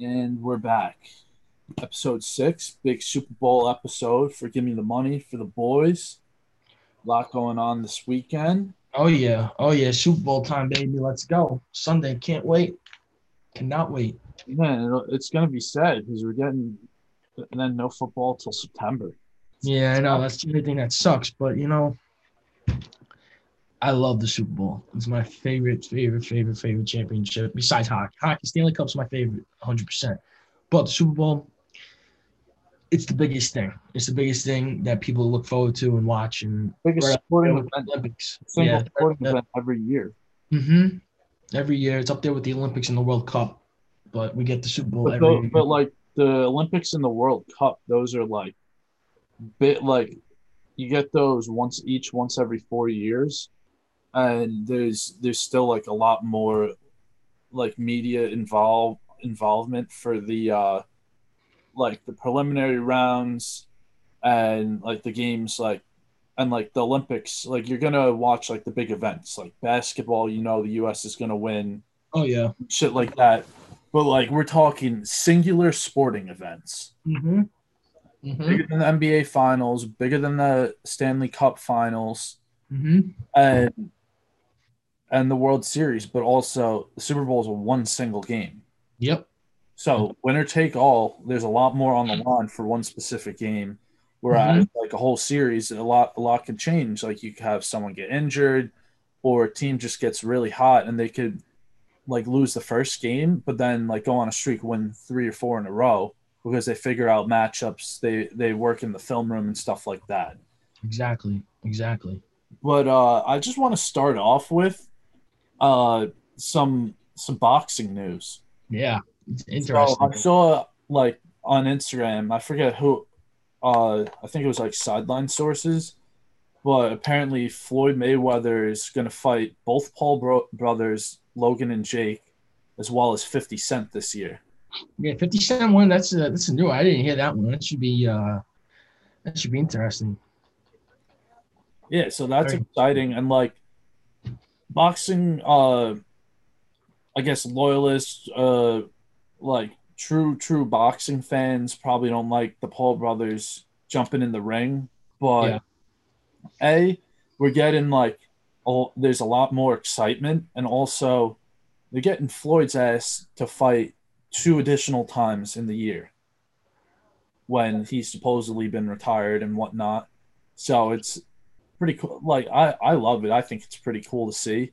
And we're back. Episode six, big Super Bowl episode for Give Me the Money for the boys. A lot going on this weekend. Oh yeah, oh yeah, Super Bowl time, baby. Let's go. Sunday, can't wait. Cannot wait. Man, it's going to be sad because we're getting and then no football till September. Yeah, I know that's the only thing that sucks, but you know, I love the Super Bowl. It's my favorite, favorite, favorite, favorite championship. Besides hockey, hockey Stanley Cup's my favorite, 100. percent But the Super Bowl, it's the biggest thing. It's the biggest thing that people look forward to and watch. And Biggest right sporting event, Olympics. single Yeah, sporting event every year. Mm-hmm. Every year, it's up there with the Olympics and the World Cup, but we get the Super Bowl But, every year. but like the Olympics and the World Cup, those are like bit like you get those once each once every four years, and there's there's still like a lot more like media involve involvement for the uh like the preliminary rounds and like the games like and like the Olympics like you're gonna watch like the big events like basketball you know the U.S. is gonna win oh yeah. shit like that. But like we're talking singular sporting events, Mm-hmm. Mm-hmm. bigger than the NBA finals, bigger than the Stanley Cup finals, Mm-hmm. and and the World Series. But also the Super Bowl is a one single game, Yep. so winner take all. There's a lot more on the line for one specific game. Whereas like a whole series, a lot a lot can change. Like you could have someone get injured, or a team just gets really hot and they could like lose the first game, but then like go on a streak, win three or four in a row because they figure out matchups. They they work in the film room and stuff like that. Exactly. Exactly. But uh, I just want to start off with uh, some some boxing news. Yeah. It's So interesting. I saw like on Instagram, I forget who, uh, I think it was like sideline sources, but apparently Floyd Mayweather is going to fight both Paul bro- brothers, Logan and Jake, as well as 50 Cent this year. yeah, 50 Cent one. That's a that's a new. One. I didn't hear that one. That should be uh that should be interesting. Yeah, so that's exciting. And like boxing, uh, I guess loyalists, uh, like true, true boxing fans probably don't like the Paul brothers jumping in the ring. But Yeah. A, we're getting like, oh, there's a lot more excitement. And also, they're getting Floyd's ass to fight two additional times in the year when he's supposedly been retired and whatnot. So it's pretty cool. Like I, I love it. I think it's pretty cool to see.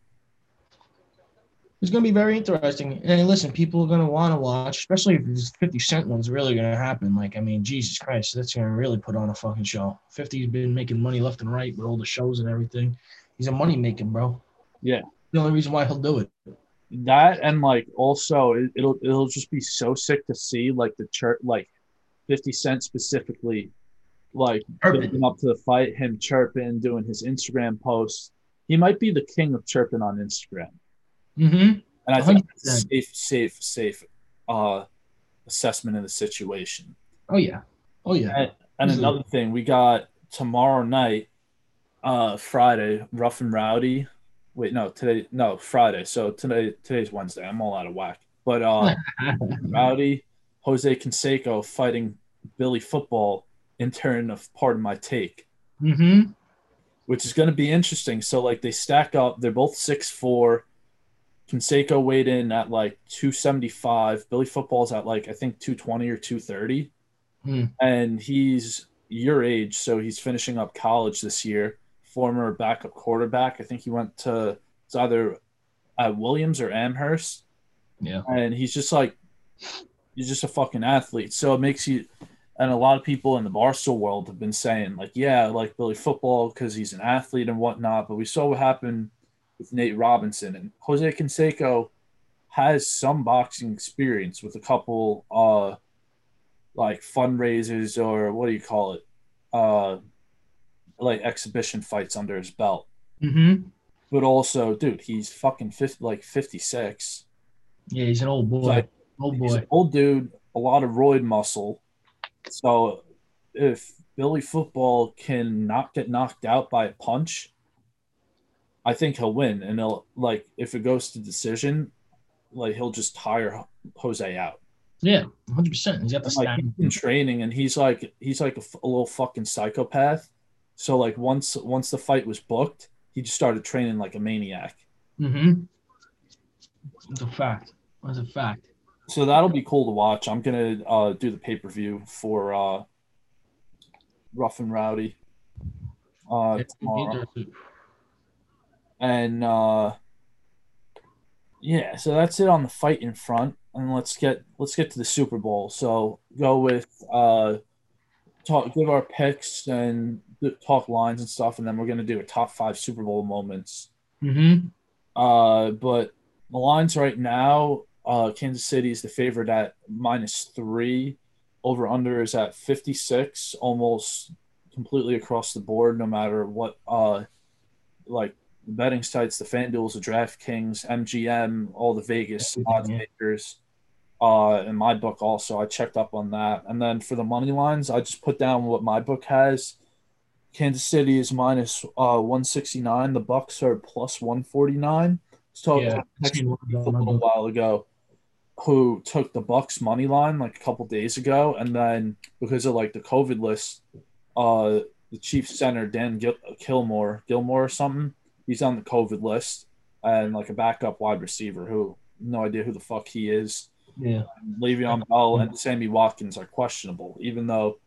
It's gonna be very interesting. And listen, people are gonna want to watch, especially if this 50 Cent one's really gonna happen. Like, I mean, Jesus Christ, that's gonna really put on a fucking show. 50's been making money left and right with all the shows and everything. He's a money making bro. Yeah. The only reason why he'll do it. That and like also it, it'll it'll just be so sick to see like the church like Fifty Cent specifically, like building up to the fight, him chirping, doing his Instagram posts. He might be the king of chirping on Instagram, Mm-hmm. and I think safe, safe, safe uh, assessment of the situation. Oh yeah. Oh yeah. And, and another thing, we got tomorrow night, uh, Friday, Rough and Rowdy. Wait, no, today, no, Friday. So today, today's Wednesday. I'm all out of whack. But uh, Rowdy, Jose Canseco fighting Billy Football in turn of part of my take, mm-hmm. which is going to be interesting. So like they stack up. They're both six four. Canseco weighed in at like 275. Billy Football's at like I think 220 or 230. Hmm. And he's your age, so he's finishing up college this year. Former backup quarterback. I think he went to it's either at Williams or Amherst. Yeah. And he's just like he's just a fucking athlete. So it makes you and a lot of people in the Barstool world have been saying, like, yeah, I like Billy football because he's an athlete and whatnot. But we saw what happened with Nate Robinson and Jose Canseco has some boxing experience with a couple uh like fundraisers or what do you call it? Uh like exhibition fights under his belt. Mm-hmm. But also, dude, he's fucking 50, like 56. Yeah, he's an old boy. Like, old He's boy. an old dude, a lot of roid muscle. So if Billy Football can not get knocked out by a punch, I think he'll win. And he'll like if it goes to decision, like he'll just tire Jose out. Yeah, 100. percent He's got the like stamina. he's training, and he's like he's like a little fucking psychopath. So like once once the fight was booked, he just started training like a maniac. Mm-hmm. It's a fact. That's a fact. So that'll be cool to watch. I'm gonna uh, do the pay per view for uh, Rough and Rowdy uh, tomorrow, and uh, yeah. So that's it on the fight in front, and let's get let's get to the Super Bowl. So go with uh, talk, give our picks and talk lines and stuff, and then we're gonna do a top five Super Bowl moments. Mm-hmm. Uh, but the lines right now, uh, Kansas City is the favorite at minus three. Over under is at 56, almost completely across the board, no matter what, uh, like the betting sites, the FanDuels, the DraftKings, MGM, all the Vegas odds makers. Uh, in my book also, I checked up on that. And then for the money lines, I just put down what my book has. Kansas City is minus uh 169. The Bucs are plus 149. So Yeah, a seen one of little them on my book. while ago who took the Bucs money line like a couple days ago, and then because of like the COVID list, uh, the Chiefs center Dan Gil- Gilmore, Gilmore or something, he's on the COVID list, and like a backup wide receiver who no idea who the fuck he is. Yeah. Le'Veon Bell and Sammy Watkins are questionable, even though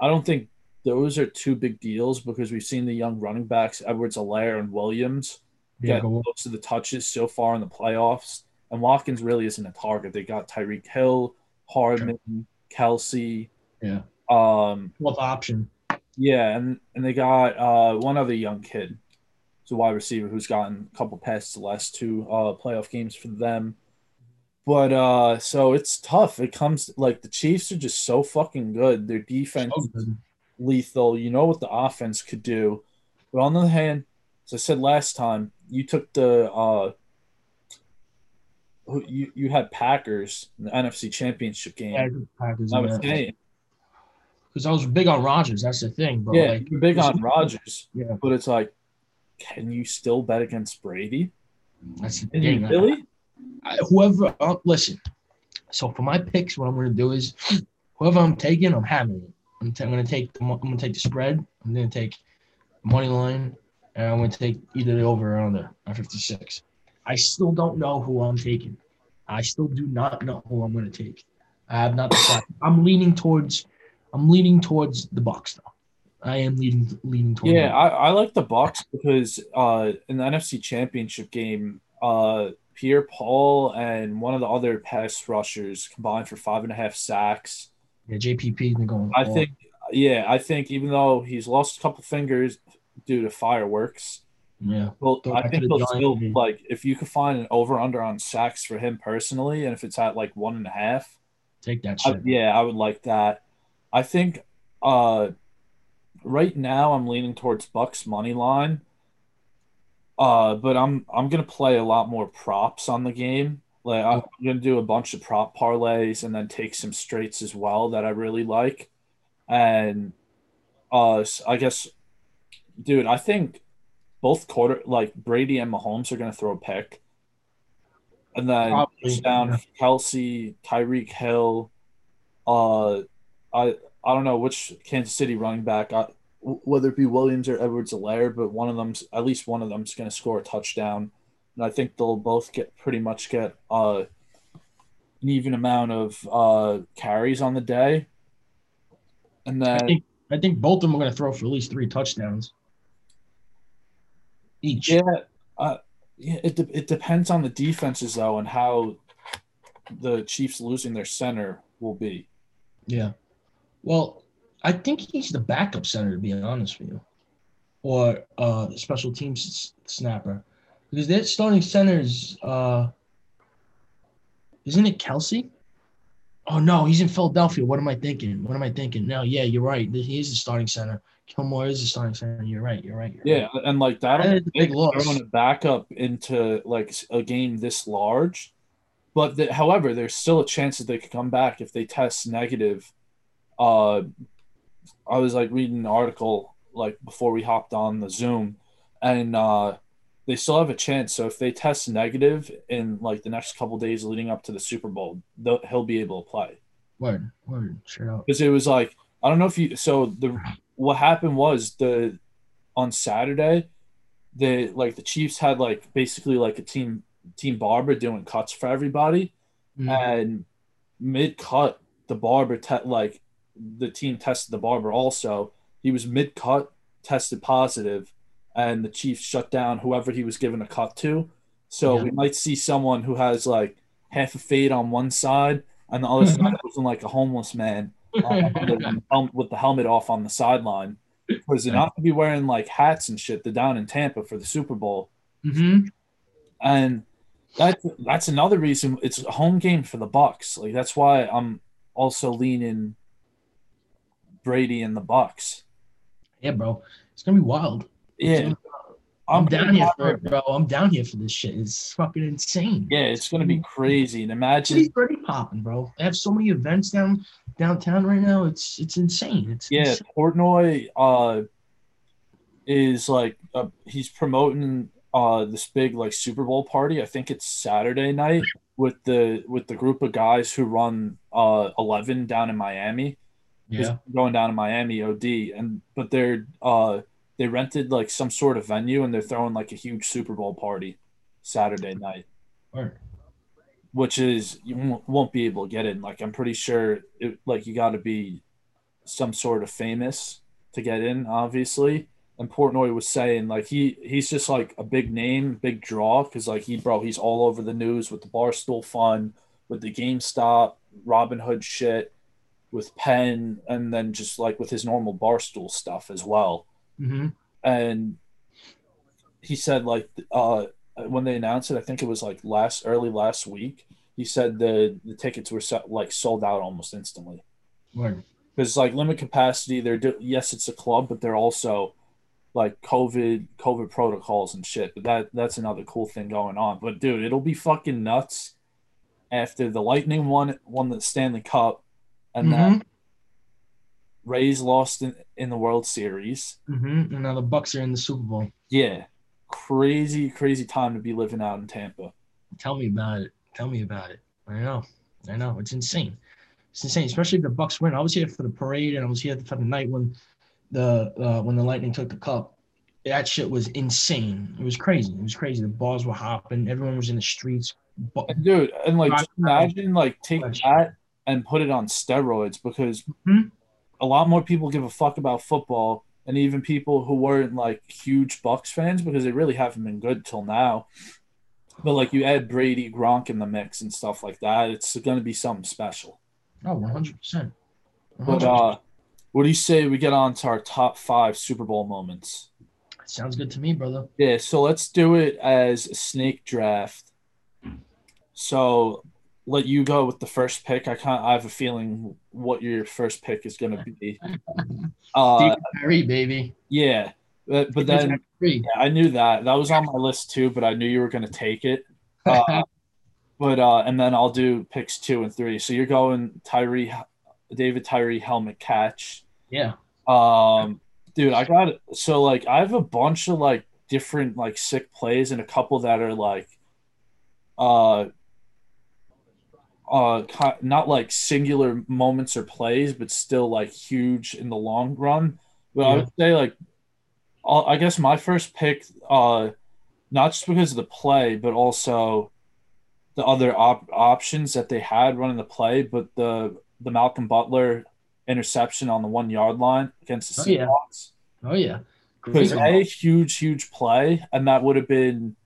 I don't think those are two big deals because we've seen the young running backs, Edwards-Helaire and Williams, get Go, most of the touches so far in the playoffs. And Watkins really isn't a target. They got Tyreek Hill, Hardman, Kelce. Yeah. Um, fourth option. yeah, and, and they got uh, one other young kid. It's a wide receiver who's gotten a couple passes the last two uh, playoff games for them. But uh, so it's tough. It comes like the Chiefs are just so fucking good. Their defense So good. lethal. You know what the offense could do. But on the other hand, as I said last time, you took the uh who- you you had Packers in the NFC Championship game. Yeah, Packers. I was saying, Because I was big on Rodgers. That's the thing. But yeah, like, you're big on Rodgers. Yeah. but it's like, can you still bet against Brady? that's the Can thing. really? I, whoever, uh, listen. So for my picks, what I'm going to do is, whoever I'm taking, I'm having it. I'm, t- I'm going to take the I'm going to take the spread. I'm going to take money line, and I'm going to take either the over or under on 56. I still don't know who I'm taking. I still do not know who I'm going to take. I have not decided. I'm leaning towards. I'm leaning towards the Bucs though. I am leaning leaning towards. Yeah. I, I like the Bucs because uh, in the NFC Championship game, uh, Pierre Paul and one of the other pass rushers combined for five and a half sacks. yeah. JPP's been going. I think, yeah, I think even though he's lost a couple fingers due to fireworks, Yeah. well, Go I think to the he'll still game. like if you could find an over under on sacks for him personally, and if it's at like one and a half, Take that I, yeah, I would like that. I think uh, right now I'm leaning towards Bucs money line. Uh, but I'm I'm gonna play a lot more props on the game. Like I'm gonna do a bunch of prop parlays and then take some straights as well that I really like. And uh, s- I guess, dude, I think both quarter like Brady and Mahomes are gonna throw a pick. And then Probably, down yeah. Kelce, Tyreek Hill, uh, I I don't know which Kansas City running back, I, w- whether it be Williams or Edwards-Helaire, but one of them's at least one of them's going to score a touchdown, and I think they'll both get pretty much get uh, an even amount of uh, carries on the day, and I then think I think both of them are going to throw for at least three touchdowns each. yeah, uh, it de- it depends on the defenses though and how the Chiefs losing their center will be. Yeah. Well, I think he's the backup center to be honest with you, or uh, special teams snapper, because their starting centers. Uh, isn't it Kelce? Oh no, he's in Philadelphia. What am I thinking? What am I thinking? No, yeah, you're right. He is the starting center. Kilmore is the starting center. You're right. You're right. You're Yeah, right. and like that, That big loss. throwing a backup into like a game this large, but the, however, there's still a chance that they could come back if they test negative. Uh, I was like reading an article like before we hopped on the Zoom, and uh, they still have a chance. So if they test negative in like the next couple days leading up to the Super Bowl, they'll- he'll be able to play. Word, word, up. because it was like I don't know if you. So the what happened was the on Saturday, the like the Chiefs had like basically like a team team barber doing cuts for everybody, Mhm. and mid cut the barber te- like the team tested the barber also. He was mid cut, tested positive, and the Chiefs shut down whoever he was given a cut to. So Yeah. we might see someone who has like half a fade on one side and the other side looking like a homeless man um, with, the, hel- with the helmet off on the sideline. Because they're not to be wearing like hats and shit. They're down in Tampa for the Super Bowl. hmm And that's that's another reason it's a home game for the Bucs. Like that's why I'm also leaning Brady and the Bucs. Yeah, bro. It's gonna be wild. Yeah, I'm, down here for it, bro. I'm down here for this shit. It's fucking insane. Yeah, it's gonna be crazy. And imagine, already popping, bro. They have so many events down downtown right now. It's it's insane. It's yeah, insane. Portnoy uh is like uh, he's promoting uh this big like Super Bowl party. I think it's Saturday night with the with the group of guys who run uh 11 down in Miami. yeah. going down to Miami OD and but they're uh they rented like some sort of venue and they're throwing like a huge Super Bowl party Saturday night, Word. which is you won't- won't be able to get in. Like I'm pretty sure it, like you got to be some sort of famous to get in, obviously. And Portnoy was saying like he he's just like a big name, big draw because like he bro he's all over the news with the Barstool Fund, with the GameStop, Robinhood shit, with Penn, and then just like with his normal Barstool stuff as well. Hmm And he said like uh when they announced it, I think it was like last early last week. He said the the tickets were set, like sold out almost instantly Word. because like limit capacity. They're do- yes, it's a club, but they're also like COVID COVID protocols and shit. But that that's another cool thing going on. But dude, it'll be fucking nuts after the Lightning won won the Stanley Cup, and then Rays lost in, in the World Series. hmm And now the Bucs are in the Super Bowl. Yeah, crazy crazy time to be living out in Tampa. Tell me about it. Tell me about it. I know. I know. It's insane. It's insane, especially if the Bucs win. I was here for the parade and I was here for the night when the uh, when the Lightning took the cup. That shit was insane. It was crazy. It was crazy. The bars were hopping. Everyone was in the streets. And dude, and like imagine like take that and put it on steroids because Mhm. A lot more people give a fuck about football and even people who weren't like huge Bucs fans because they really haven't been good till now. But like you add Brady, Gronk in the mix and stuff like that, it's gonna be something special. Oh, 100%. But uh what do you say we get on to our top five Super Bowl moments? Sounds good to me, brother. Yeah, so let's do it as a snake draft. So let you go with the first pick. I kind I have a feeling what your first pick is going to be. Uh, Tyree, baby. yeah, but, but then yeah, I knew that that was on my list too, but I knew you were going to take it. Uh, but uh, and then I'll do picks two and three. So you're going Tyree, David Tyree helmet catch. yeah. Um, dude, I got it. so like I have a bunch of like different like sick plays and a couple that are like, uh, uh, not like singular moments or plays, but still like huge in the long run. But I would say like, I guess my first pick, uh, not just because of the play, but also the other op- options that they had running the play, but the the Malcolm Butler interception on the one yard line against the Oh, yeah. Seahawks. Oh, yeah. Because Great. a huge, huge play, and that would have been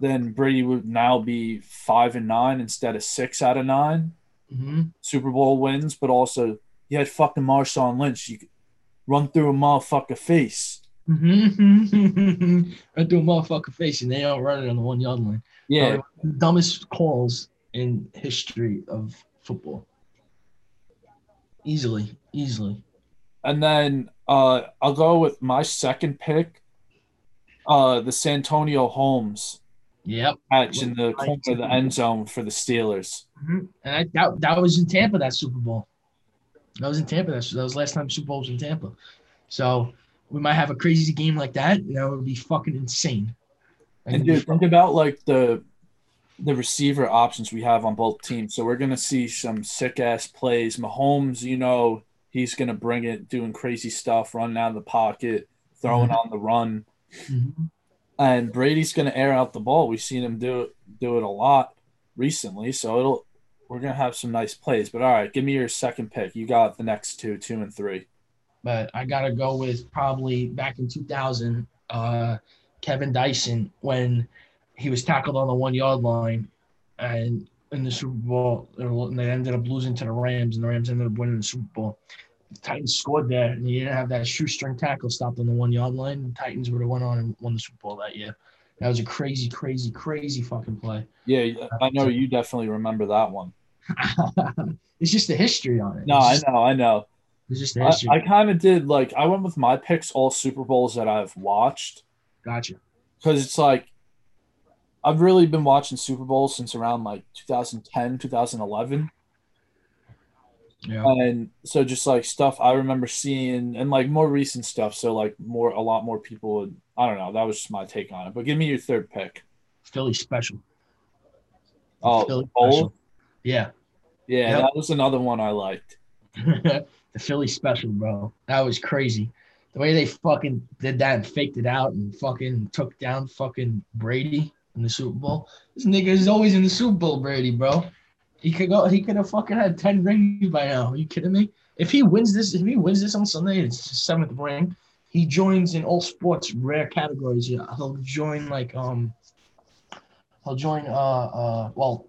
then Brady would now be five and nine instead of six out of nine hmm Super Bowl wins, but also you had fucking Marshawn Lynch. You could run through a motherfucker face. Mm-hmm. right through a motherfucker face, and they don't run it on the one yard line. Yeah, dumbest calls in history of football. Easily, easily. and then uh, I'll go with my second pick, uh, the Santonio Holmes Yep. catch in the corner of the end zone for the Steelers. Mhm. And I, that that was in Tampa that Super Bowl. That was in Tampa. That, that was last time Super Bowl was in Tampa. So we might have a crazy game like that. That would be fucking insane. And dude, think about like the the receiver options we have on both teams. So we're gonna see some sick ass plays. Mahomes, you know, he's gonna bring it, doing crazy stuff, running out of the pocket, throwing Mhm. on the run, Mm-hmm. And Brady's gonna air out the ball. We've seen him do it do it a lot recently, so it'll we're gonna have some nice plays. But all right, give me your second pick. You got the next two, two and three. But I gotta go with probably back in 2000, uh, Kevin Dyson when he was tackled on the one yard line, and in the Super Bowl, and they ended up losing to the Rams, and the Rams ended up winning the Super Bowl. The Titans scored there, and he didn't have that shoestring tackle stopped on the one yard line. The Titans would have went on and won the Super Bowl that year. That was a crazy, crazy, crazy fucking play. Yeah, I know you definitely remember that one. it's just the history on it. No, it's I know, I know. It's just the I, history. I kind of did like I went with my picks all Super Bowls that I've watched gotcha. because it's like I've really been watching Super Bowls since around like 2010, 2011. Yeah. and so just like stuff I remember seeing and like more recent stuff. So like more a lot more people would I don't know. That was just my take on it. But give me your third pick. Philly special. Oh, Philly special. Yeah. Yeah, Yep. that was another one I liked. the Philly special, bro. That was crazy. The way they fucking did that and faked it out and fucking took down fucking Brady in the Super Bowl. This nigga is always in the Super Bowl, Brady, bro. He could go. He could have fucking had ten rings by now. Are you kidding me? If he wins this, if he wins this on Sunday, it's his seventh ring. He joins in all sports rare categories. Yeah, he'll join like um. He'll join uh uh well,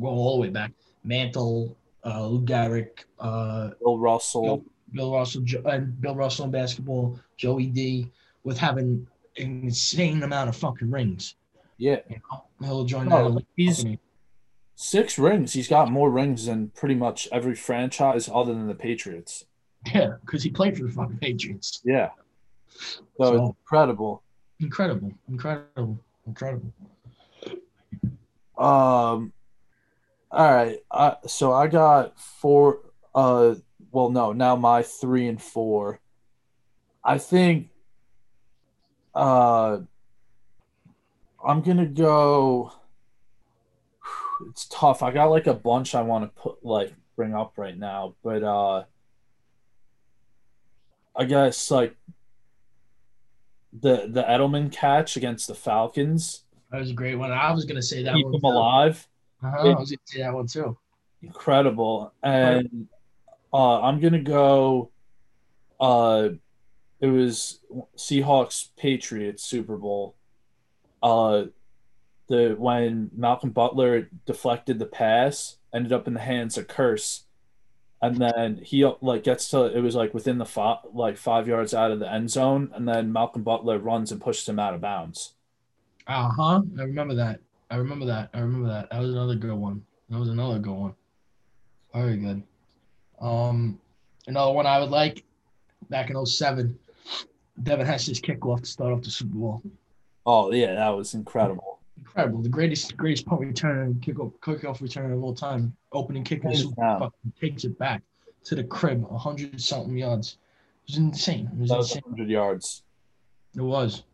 go all the way back. Mantle, uh, Lou Gehrig, uh, Bill Russell. Bill Russell, and Bill Russell in basketball, Joey D, with having an insane amount of fucking rings. Yeah. You know, he'll join No, that. elite he's- company. Six rings. He's got more rings than pretty much every franchise other than the Patriots. yeah, because he played for the fucking Patriots. Yeah. So, So- incredible. Incredible, incredible, incredible. Um all right. Uh, so I got four uh well no, now my three and four. I think uh I'm gonna go it's tough. I got like a bunch I want to put like bring up right now, but uh I guess like the the Edelman catch against the Falcons, That was a great one. I was gonna say that keep one. them too. alive. Uh-huh, I was gonna say that one too. incredible and uh i'm gonna go uh it was seahawks patriots super bowl uh the when malcolm butler deflected the pass ended up in the hands of Kearse and then he like gets to it was like within the five like five yards out of the end zone and then malcolm butler runs and pushes him out of bounds Uh huh. I remember that. I remember that. I remember that. That was another good one. That was another good one. Very good. Um, another one I would like back in 07, Devin Hester's kickoff to start off the Super Bowl. oh yeah that was incredible Incredible. The greatest greatest punt return kickoff kickoff return of all time. Opening kick in the Super. Bowl fucking takes it back to the crib, hundred something yards. It was insane. It was was insane. 100 yards It was.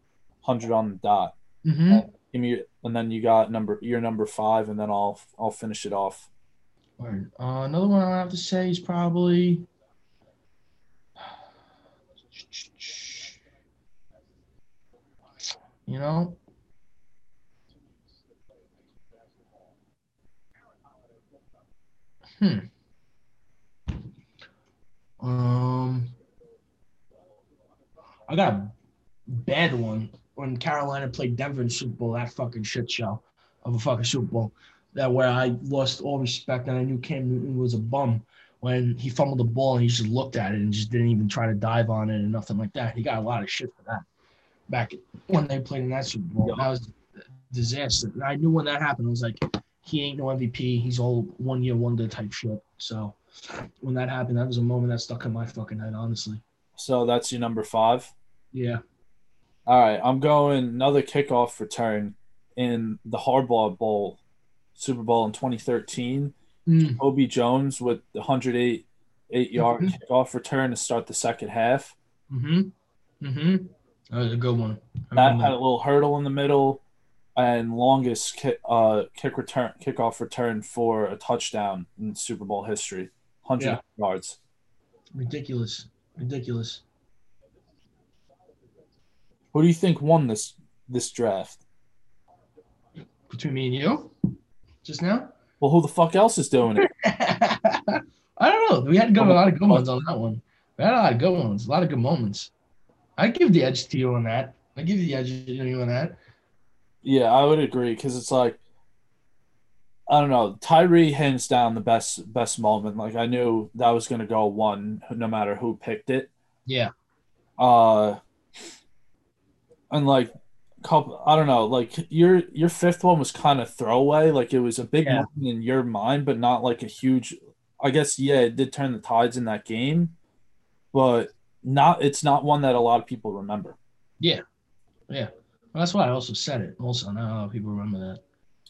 100 on the dot Mm-hmm. Give me, and then you got number your number five, and then I'll I'll finish it off. Word. Uh, another one I have to say is probably. You know, hmm. Um, I got a bad one when Carolina played Denver in Super Bowl. That fucking shit show of a fucking Super Bowl that where I lost all respect and I knew Cam Newton was a bum when he fumbled the ball and he just looked at it and just didn't even try to dive on it and nothing like that. He got a lot of shit for that back when they played in that Super Bowl. That was a disaster. And I knew when that happened, I was like, he ain't no MVP. He's all one year wonder type shit. So when that happened, that was a moment that stuck in my fucking head, honestly. So that's your number five. Yeah. All right, I'm going another kickoff return in the Harbaugh Bowl, Super Bowl in 2013. Mm. Jacoby Jones with the 108 eight yard Mhm. kickoff return to start the second half. Mm-hmm. Mm-hmm. That was a good one. I That had a little hurdle in the middle. And longest kick, uh, kick return kickoff return for a touchdown in Super Bowl history, hundred Yeah. yards. Ridiculous. Ridiculous. Who do you think won this this draft? Between me and you, just now. Well, who the fuck else is doing it? I don't know. We had good, a lot of good ones on that one. We had a lot of good ones, a lot of good moments. I give the edge to you on that. I give the edge to you on that. Yeah, I would agree because it's like I don't know. Tyree hands down the best best moment. Like I knew that was gonna go one no matter who picked it. Yeah. Uh, and like couple, I don't know. Like your your fifth one was kind of throwaway. Like it was a big Yeah. moment in your mind, but not like a huge. I guess yeah, it did turn the tides in that game, but not. It's not one that a lot of people remember. Well, that's why I also said it. Also, not a lot of people remember that.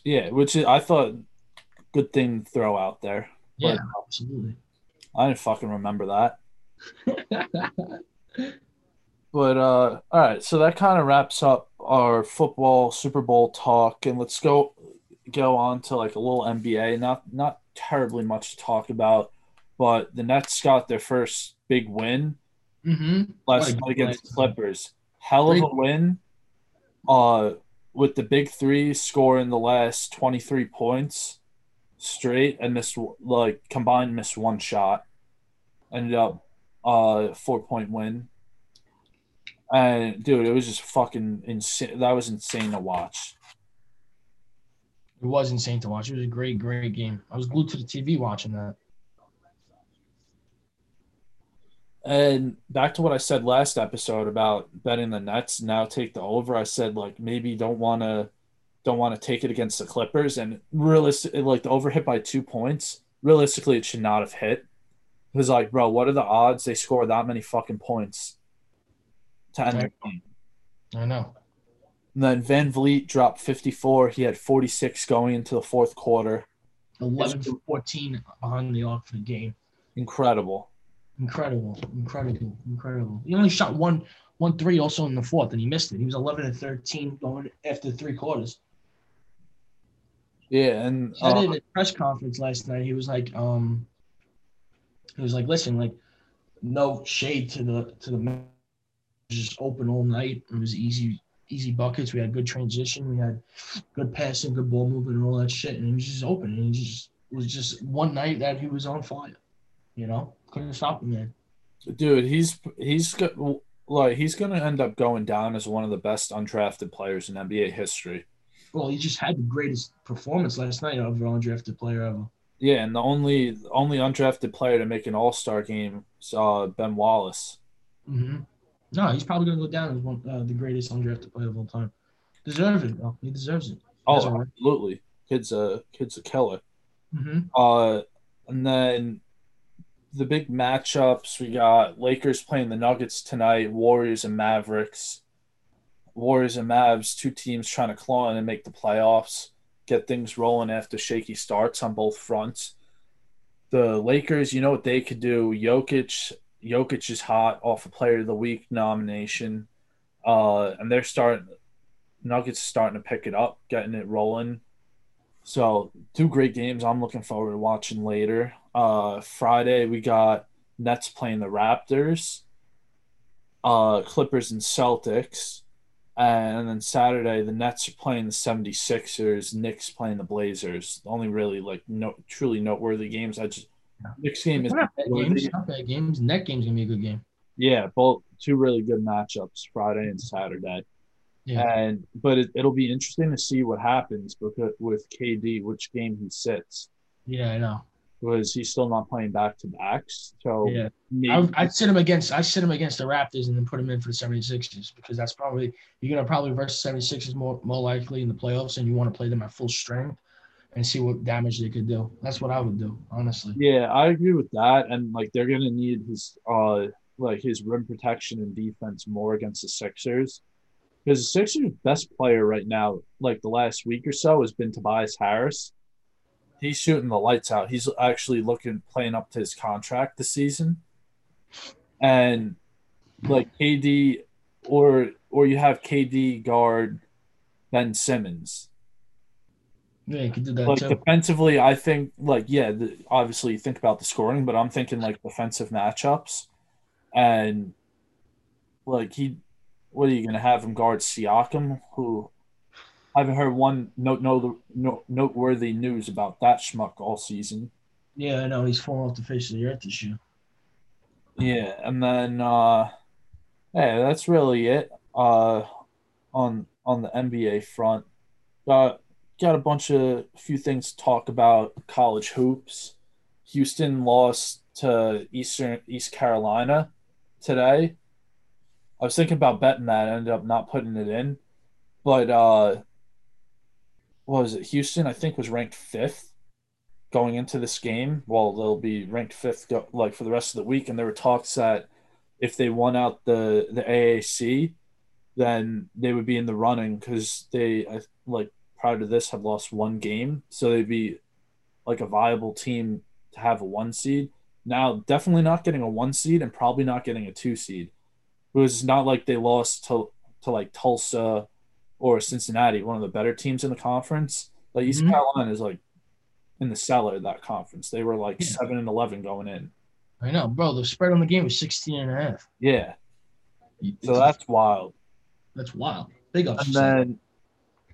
Yeah, which is, I thought good thing to throw out there. Yeah, absolutely. I didn't fucking remember that. But uh all right, so that kind of wraps up our football Super Bowl talk and let's go go on to like a little NBA. Not not terribly much to talk about, but the Nets got their first big win mm-hmm. last night against the. Clippers. Hell of a win. Uh with the big 3 scoring the last 23 points straight and missed like combined missed one shot. Ended up uh 4 point win. And dude, it was just fucking insane. That was insane to watch. It was insane to watch. It was a great, great game. I was glued to the TV watching that. And back to what I said last episode about betting the Nets now take the over. I said like maybe don't want to don't want to take it against the Clippers and realistic like the over hit by 2 points. Realistically it should not have hit. It was like, bro, what are the odds they score that many fucking points to end the game? I know. And then VanVleet dropped 54. He had 46 going into the fourth quarter. 11 to 14 behind the the game. Incredible. Incredible, incredible, incredible. He only shot one, one three also in the fourth, and he missed it. He was 11 and 13 going after three quarters. Yeah, and uh, in a press conference last night, he was like, um, he was like, listen, like, no shade to the to the just open all night. It was easy, easy buckets. We had good transition. We had good passing, good ball movement, and all that shit. And he was just open. And he just it was just one night that he was on fire. You know, couldn't stop him, man. dude, he's he's like he's gonna end up going down as one of the best undrafted players in NBA history. Well, he just had the greatest performance last night of an undrafted player ever. Yeah, and the only only undrafted player to make an All Star game is uh, Ben Wallace. Mm-hmm. No, he's probably gonna go down as one uh, the greatest undrafted player of all time. Deserves it, though. He deserves it. Oh, That's right. absolutely, kid's a kid's a killer. hmm Uh, and then the big matchups we got Lakers playing the Nuggets tonight, Warriors and Mavericks. Warriors and Mavs, two teams trying to claw in and make the playoffs, get things rolling after shaky starts on both fronts. The Lakers, you know what they could do. Jokic, Jokic is hot off a Player of the Week nomination, uh, and they're starting. Nuggets starting to pick it up, getting it rolling. So two great games. I'm looking forward to watching later. Uh, Friday we got Nets playing the Raptors, uh, Clippers and Celtics, and then Saturday the Nets are playing the 76ers, Knicks playing the Blazers. The only really like no truly noteworthy games. I just Yeah. Knicks game is Not bad games. Not bad games. Net game's gonna be a good game. yeah, both two really good matchups Friday and Saturday. Yeah. And but it, it'll be interesting to see what happens because with KD, which game he sits. Yeah, I know. Because he's still not playing back to backs. So Yeah. maybe, I, I'd sit him against. I sit him against the Raptors and then put him in for the 76ers because that's probably you're gonna probably versus 76ers more more likely in the playoffs, and you want to play them at full strength and see what damage they could do. That's what I would do, honestly. yeah, I agree with that. And like they're gonna need his uh like his rim protection and defense more against the Sixers. Because the Sixers' best player right now, like the last week or so, has been Tobias Harris. He's shooting the lights out. He's actually looking playing up to his contract this season. And like KD or or you have KD guard Ben Simmons. Yeah, you could do that Like too. defensively, I think like yeah, the, obviously you think about the scoring, but I'm thinking like defensive matchups, and like he, what are you gonna have him guard Siakam, who I haven't heard one note no, no noteworthy news about that schmuck all season. Yeah, I know he's falling off the face of the earth this year. Yeah, and then uh yeah, that's really it. Uh on on the NBA front. Got got a bunch of few things to talk about college hoops. Houston lost to Eastern East Carolina today. I was thinking about betting that, ended up not putting it in. But uh what was it? Houston, I think, was ranked fifth going into this game. Well, they'll be ranked fifth go, like for the rest of the week. And there were talks that if they won out the the AAC, then they would be in the running because they I- like prior to this had lost one game, so they'd be like a viable team to have a one seed. Now, definitely not getting a one seed and probably not getting a two seed. It was not like they lost to to like Tulsa or Cincinnati, one of the better teams in the conference. Like East Mhm. Carolina is like in the cellar of that conference. They were like Yeah. seven and eleven going in. I know, bro. The spread on the game was 16 and a half. Yeah. So that's wild. that's wild. Big ups. And then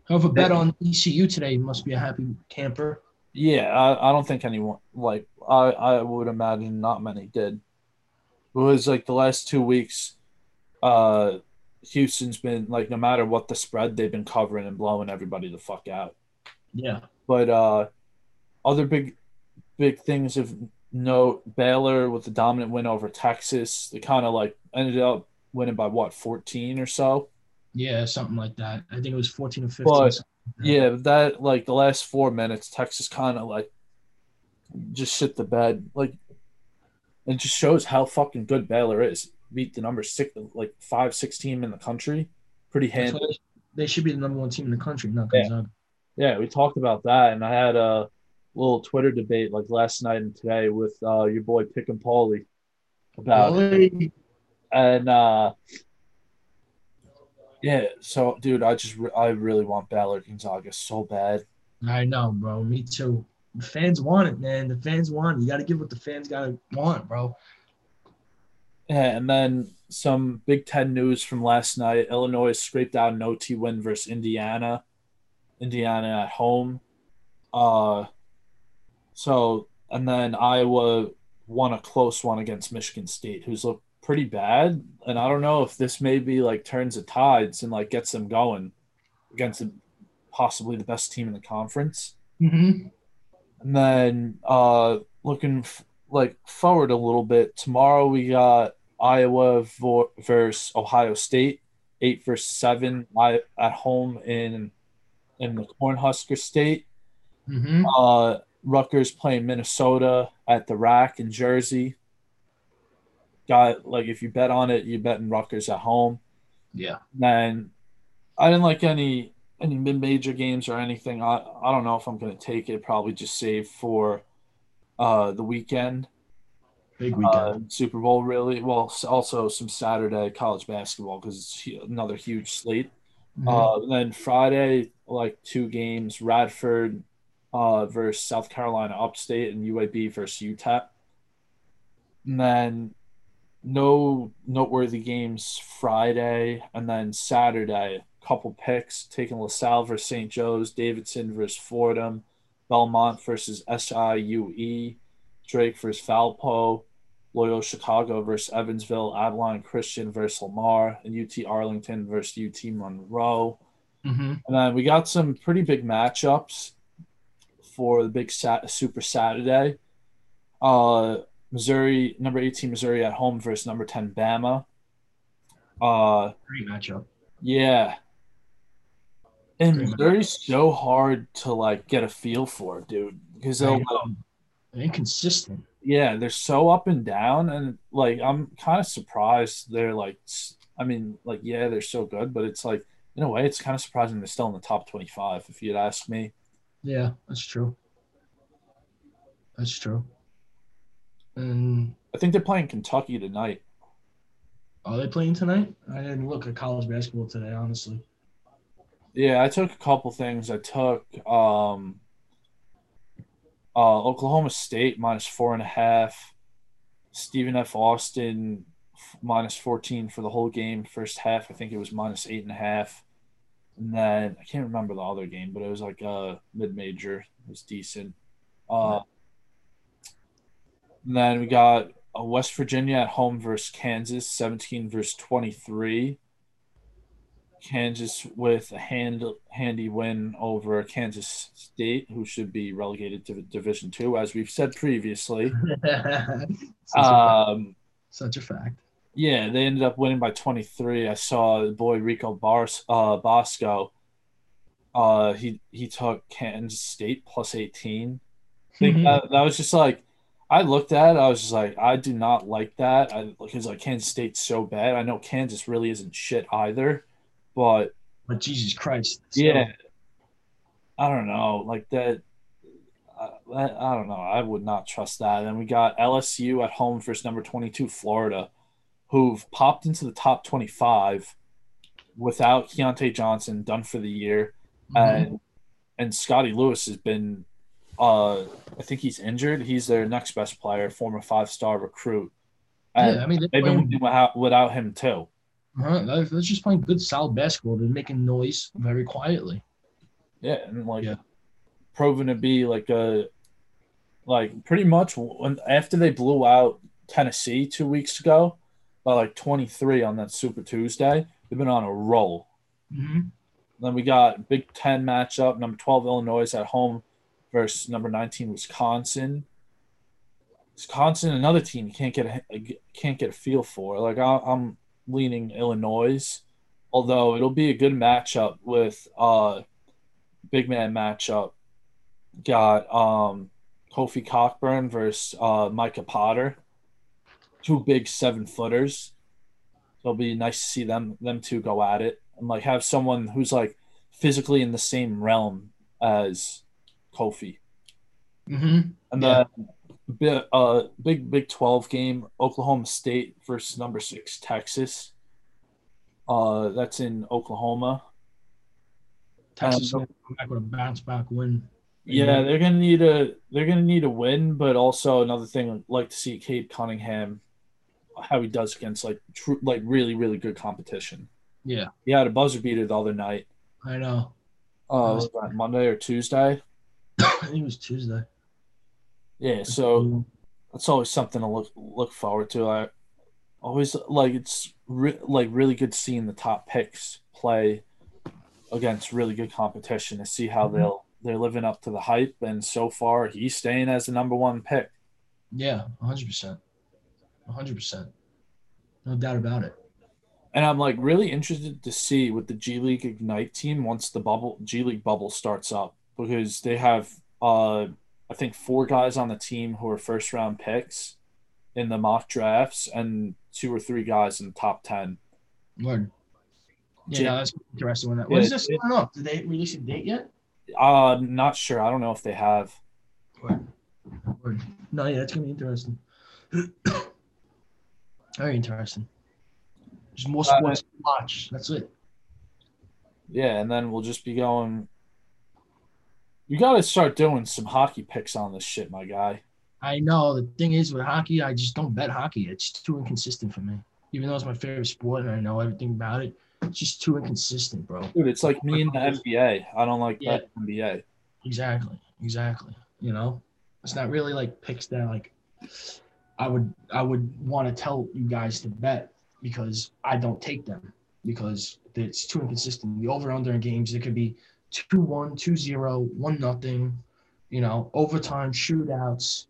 Whoever bet on ECU today must be a happy camper. yeah, I, I don't think anyone like I, I would imagine not many did. It was like the last two weeks, uh Houston's been like no matter what the spread, they've been covering and blowing everybody the fuck out. Yeah. But uh other big big things of note, Baylor with the dominant win over Texas. They kind of like ended up winning by what, 14 or so? Yeah, something like that. I think it was 14 or 15. But- like. Yeah, that like the last four minutes, Texas kind of like just shit the bed. Like it just shows how fucking good Baylor is. Beat the number six, like five, six team in the country, pretty handy. they should be the number one team in the country, not Yeah. Gonzaga. Yeah, we talked about that, and I had a little Twitter debate like last night and today with uh, your boy Pick and Paulie about it. Boy, and uh, yeah. So, dude, I just re- I really want Baylor Gonzaga so bad. I know, bro. Me too. The fans want it, man. The fans want it. You got to give what the fans got to want, bro. Yeah, and then some Big Ten news from last night. Illinois scraped out an OT win versus Indiana. Indiana at home. Uh, so and then Iowa won a close one against Michigan State, who's looked pretty bad. And I don't know if this maybe like turns the tides and like gets them going against the, possibly the best team in the conference. Mm-hmm. And then uh, looking f- like forward a little bit, tomorrow we got Iowa vo- versus Ohio State, eight versus seven I- at home in in the Cornhusker State. Mm-hmm. Uh, Rutgers playing Minnesota at the Rack in Jersey. Got like if you bet on it, you bet in Rutgers at home. Yeah. Then I didn't like any any mid major games or anything. I I don't know if I'm gonna take it. Probably just save for uh the weekend. Big Uh. Super Bowl really well. Also some Saturday college basketball because it's another huge slate. Mhm. Uh, then Friday, like two games: Radford uh, versus South Carolina Upstate, and UAB versus UTEP. And then no noteworthy games Friday, and then Saturday, couple picks: taking LaSalle versus St. Joe's, Davidson versus Fordham, Belmont versus SIUE, Drake versus Valpo. Loyola Chicago versus Evansville, Abilene Christian versus Lamar, and UT Arlington versus UT Monroe. Mhm. And then we got some pretty big matchups for the big sat- Super Saturday. Uh, Missouri, number 18 Missouri at home versus number 10 Bama. Uh, Great matchup. yeah. And Great Missouri's so hard to like get a feel for, dude, because they'll. They're inconsistent. Yeah, they're so up and down, and like I'm kind of surprised they're like, I mean, like yeah, they're so good, but it's like in a way, it's kind of surprising they're still in the top 25. If you'd ask me, Yeah, that's true. That's true. And I think they're playing Kentucky tonight. are they playing tonight? I didn't look at college basketball today, honestly. Yeah, I took a couple things. I took um, uh, Oklahoma State minus four and a half. Stephen F. Austin minus 14 for the whole game. First half, I think it was minus eight and a half. And then I can't remember the other game, but it was like a mid major. It was decent. Uh, and then we got a West Virginia at home versus Kansas, 17 versus 23. Kansas with a hand, handy win over Kansas State, who should be relegated to Division Two, as we've said previously. Such, um, a Such a fact. Yeah, they ended up winning by 23. I saw the boy Rico Bars, uh, Bosco. Uh, he he took Kansas State plus 18. I think Mhm. that, that was just like I looked at. it, I was just like, I do not like that. I because like Kansas State's so bad. I know Kansas really isn't shit either, but But Jesus Christ. yeah, I don't know, like that. I, I don't know. I would not trust that. And we got LSU at home versus number 22 Florida, who've popped into the top 25 without Keyontae Johnson done for the year, Mhm. and and Scottie Lewis has been, uh, I think he's injured. He's their next best player, former five star recruit. And yeah, I mean, they've been without, without him too. Uh-huh, they're just playing good, solid basketball. They're making noise very quietly. Yeah, and like Yeah. proven to be like a like pretty much when after they blew out Tennessee two weeks ago by like twenty three on that Super Tuesday, they've been on a roll. Mm-hmm. Then we got Big Ten matchup, number twelve Illinois at home versus number nineteen Wisconsin. Wisconsin, another team you can't get a can't get a feel for. Like I, I'm leaning Illinois, although it'll be a good matchup with uh big man matchup. Got um Kofi Cockburn versus uh Micah Potter, two big seven footers. So it'll be nice to see them them two go at it and like have someone who's like physically in the same realm as Kofi. Mm-hmm. And Yeah. then uh, big Big Twelve game, Oklahoma State versus number six Texas. Uh, that's in Oklahoma. Texas Um, back with a bounce back win. Yeah, they're gonna need a they're gonna need a win, but also another thing I'd like to see Cade Cunningham how he does against like true like really really good competition. Yeah, He had a buzzer beater the other night. I know. Uh, was Monday or Tuesday? I think it was Tuesday. Yeah, so that's always something to look look forward to. I always like it's re- like really good seeing the top picks play against really good competition to see how Mhm. they'll they're living up to the hype. And so far, he's staying as the number one pick. Yeah, hundred percent, hundred percent, no doubt about it. And I'm like really interested to see with the G League Ignite team once the bubble G League bubble starts up because they have uh I think four guys on the team who are first round picks in the mock drafts and two or three guys in the top ten. Word. Yeah, Jay- no, that's interesting. When that what is Yeah, this it- going up? Did they release a date yet? Uh not sure. I don't know if they have. Word. Word. No, yeah, that's gonna be interesting. Very interesting. There's more Uh, sports to watch. That's it. Yeah, and then we'll just be going You gotta start doing some hockey picks on this shit, my guy. I know the thing is with hockey, I just don't bet hockey. It's too inconsistent for me. Even though it's my favorite sport and I know everything about it, it's just too inconsistent, bro. Dude, it's like me in the NBA. I don't like Yeah. that NBA. Exactly. Exactly. You know, it's not really like picks that like I would I would want to tell you guys to bet because I don't take them because it's too inconsistent. The over under in games it could be 2-1, 2-0, 1 nothing, you know, overtime shootouts,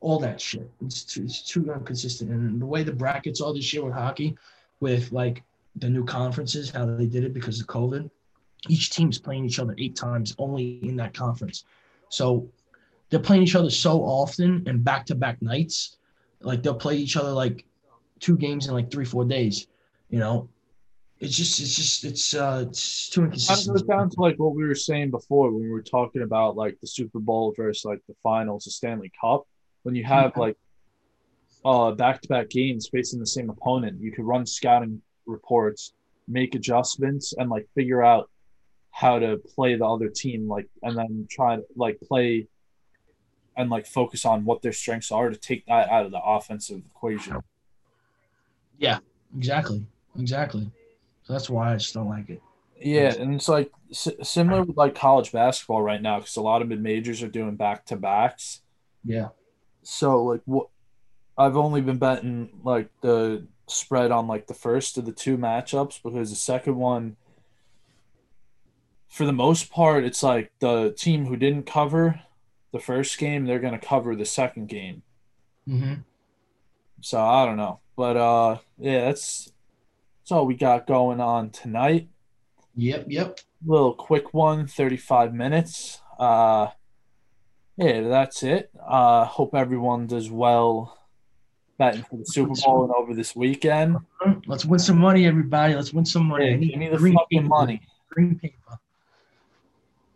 all that shit. It's too, it's too inconsistent. And the way the brackets are this year with hockey, with like the new conferences, how they did it because of COVID, each team's playing each other eight times only in that conference. So they're playing each other so often and back to back nights. Like they'll play each other like two games in like three, four days. You know, it's just, it's just, it's, uh, it's too inconsistent. goes down to like what we were saying before when we were talking about like the Super Bowl versus like the finals, the Stanley Cup. When you have Mhm. like uh back to back games facing the same opponent, you could run scouting reports, make adjustments, and like figure out how to play the other team, like, and then try to like play and like focus on what their strengths are to take that out of the offensive equation. Yeah, exactly, exactly. So that's why I just don't like it. Yeah, and it's like s- similar with like college basketball right now because a lot of mid majors are doing back to backs. Yeah, So like what I've only been betting like the spread on like the first of the two matchups because the second one for the most part it's like the team who didn't cover the first game they're going to cover the second game. Mm-hmm. So I don't know. But uh yeah, that's all we got going on tonight. yep, yep. Little quick one, 35 minutes. Uh yeah, that's it. Uh hope everyone does well betting for the Super Bowl and over this weekend. Let's win some money, everybody. Let's win some money. Yeah, give me the green fucking paper. money. Green paper.